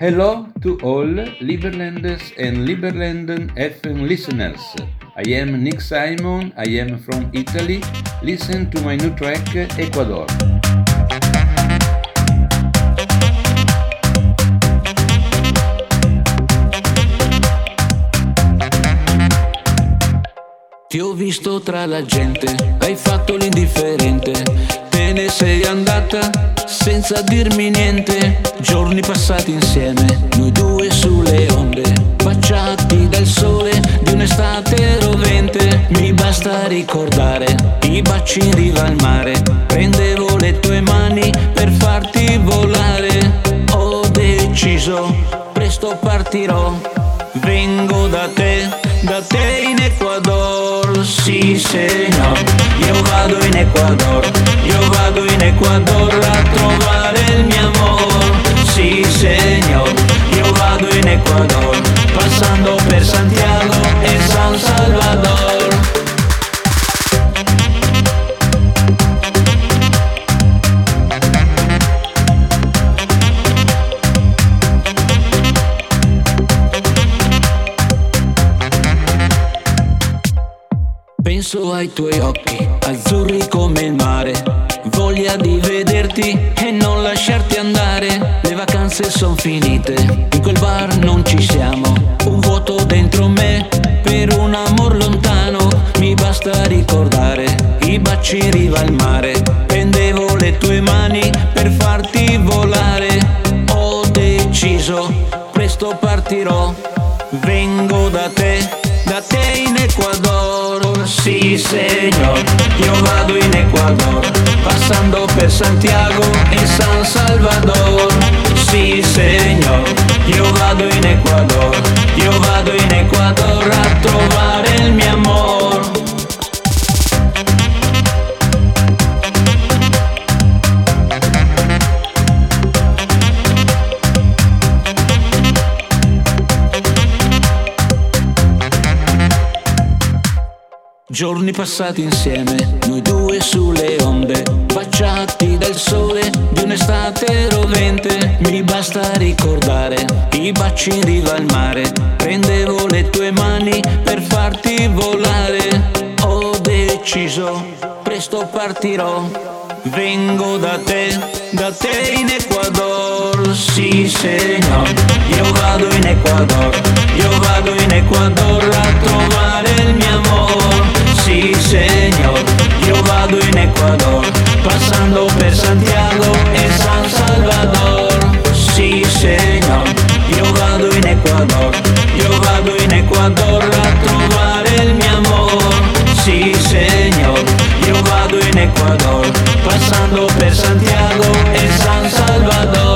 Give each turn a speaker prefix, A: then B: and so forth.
A: Hello to all Liberlanders and Liberlanden FM listeners. I am Nick Simon, I am from Italy. Listen to my new track Ecuador.
B: Ti ho visto tra la gente, hai fatto l'indifferente, senza dirmi niente. Giorni passati insieme, noi due sulle onde, baciati dal sole di un'estate rovente. Mi basta ricordare i baci in riva al mare, prendevo le tue mani per farti volare. Ho deciso, presto partirò, vengo da te, da te in Ecuador. Sì, signor, io vado in Ecuador, io vado in Ecuador a trovare il mio amor. Sì, signor, io vado in Ecuador, passando per Santiago e San Salvador. Penso ai tuoi occhi, azzurri come il mare. Voglia di vederti e non lasciarti andare. Le vacanze son finite, in quel bar non ci siamo. Un vuoto dentro me per un amor lontano. Mi basta ricordare i baci riva al mare. Prendevo le tue mani per farti volare. Ho deciso, presto partirò. Vengo da te, da te in Ecuador. Sì, signor, per Santiago e San Salvador. Sì, signor, io vado in Ecuador, io vado in Ecuador a trovare il mio amor. Giorni passati insieme, noi due sulle onde, baciati dal sole di un'estate rovente. Mi basta ricordare i baci riva al mare, prendevo le tue mani per farti volare. Ho deciso, presto partirò, vengo da te, da te in Ecuador. Sì, signor, io vado in Ecuador, io vado in Ecuador a trovare il mio amor. Sì, signor, io vado in Ecuador, passando per Santiago e San Salvador. Sì, signor, io vado in Ecuador, io vado in Ecuador a trovare il mio amor. Sì, signor, io vado in Ecuador, passando per Santiago e San Salvador.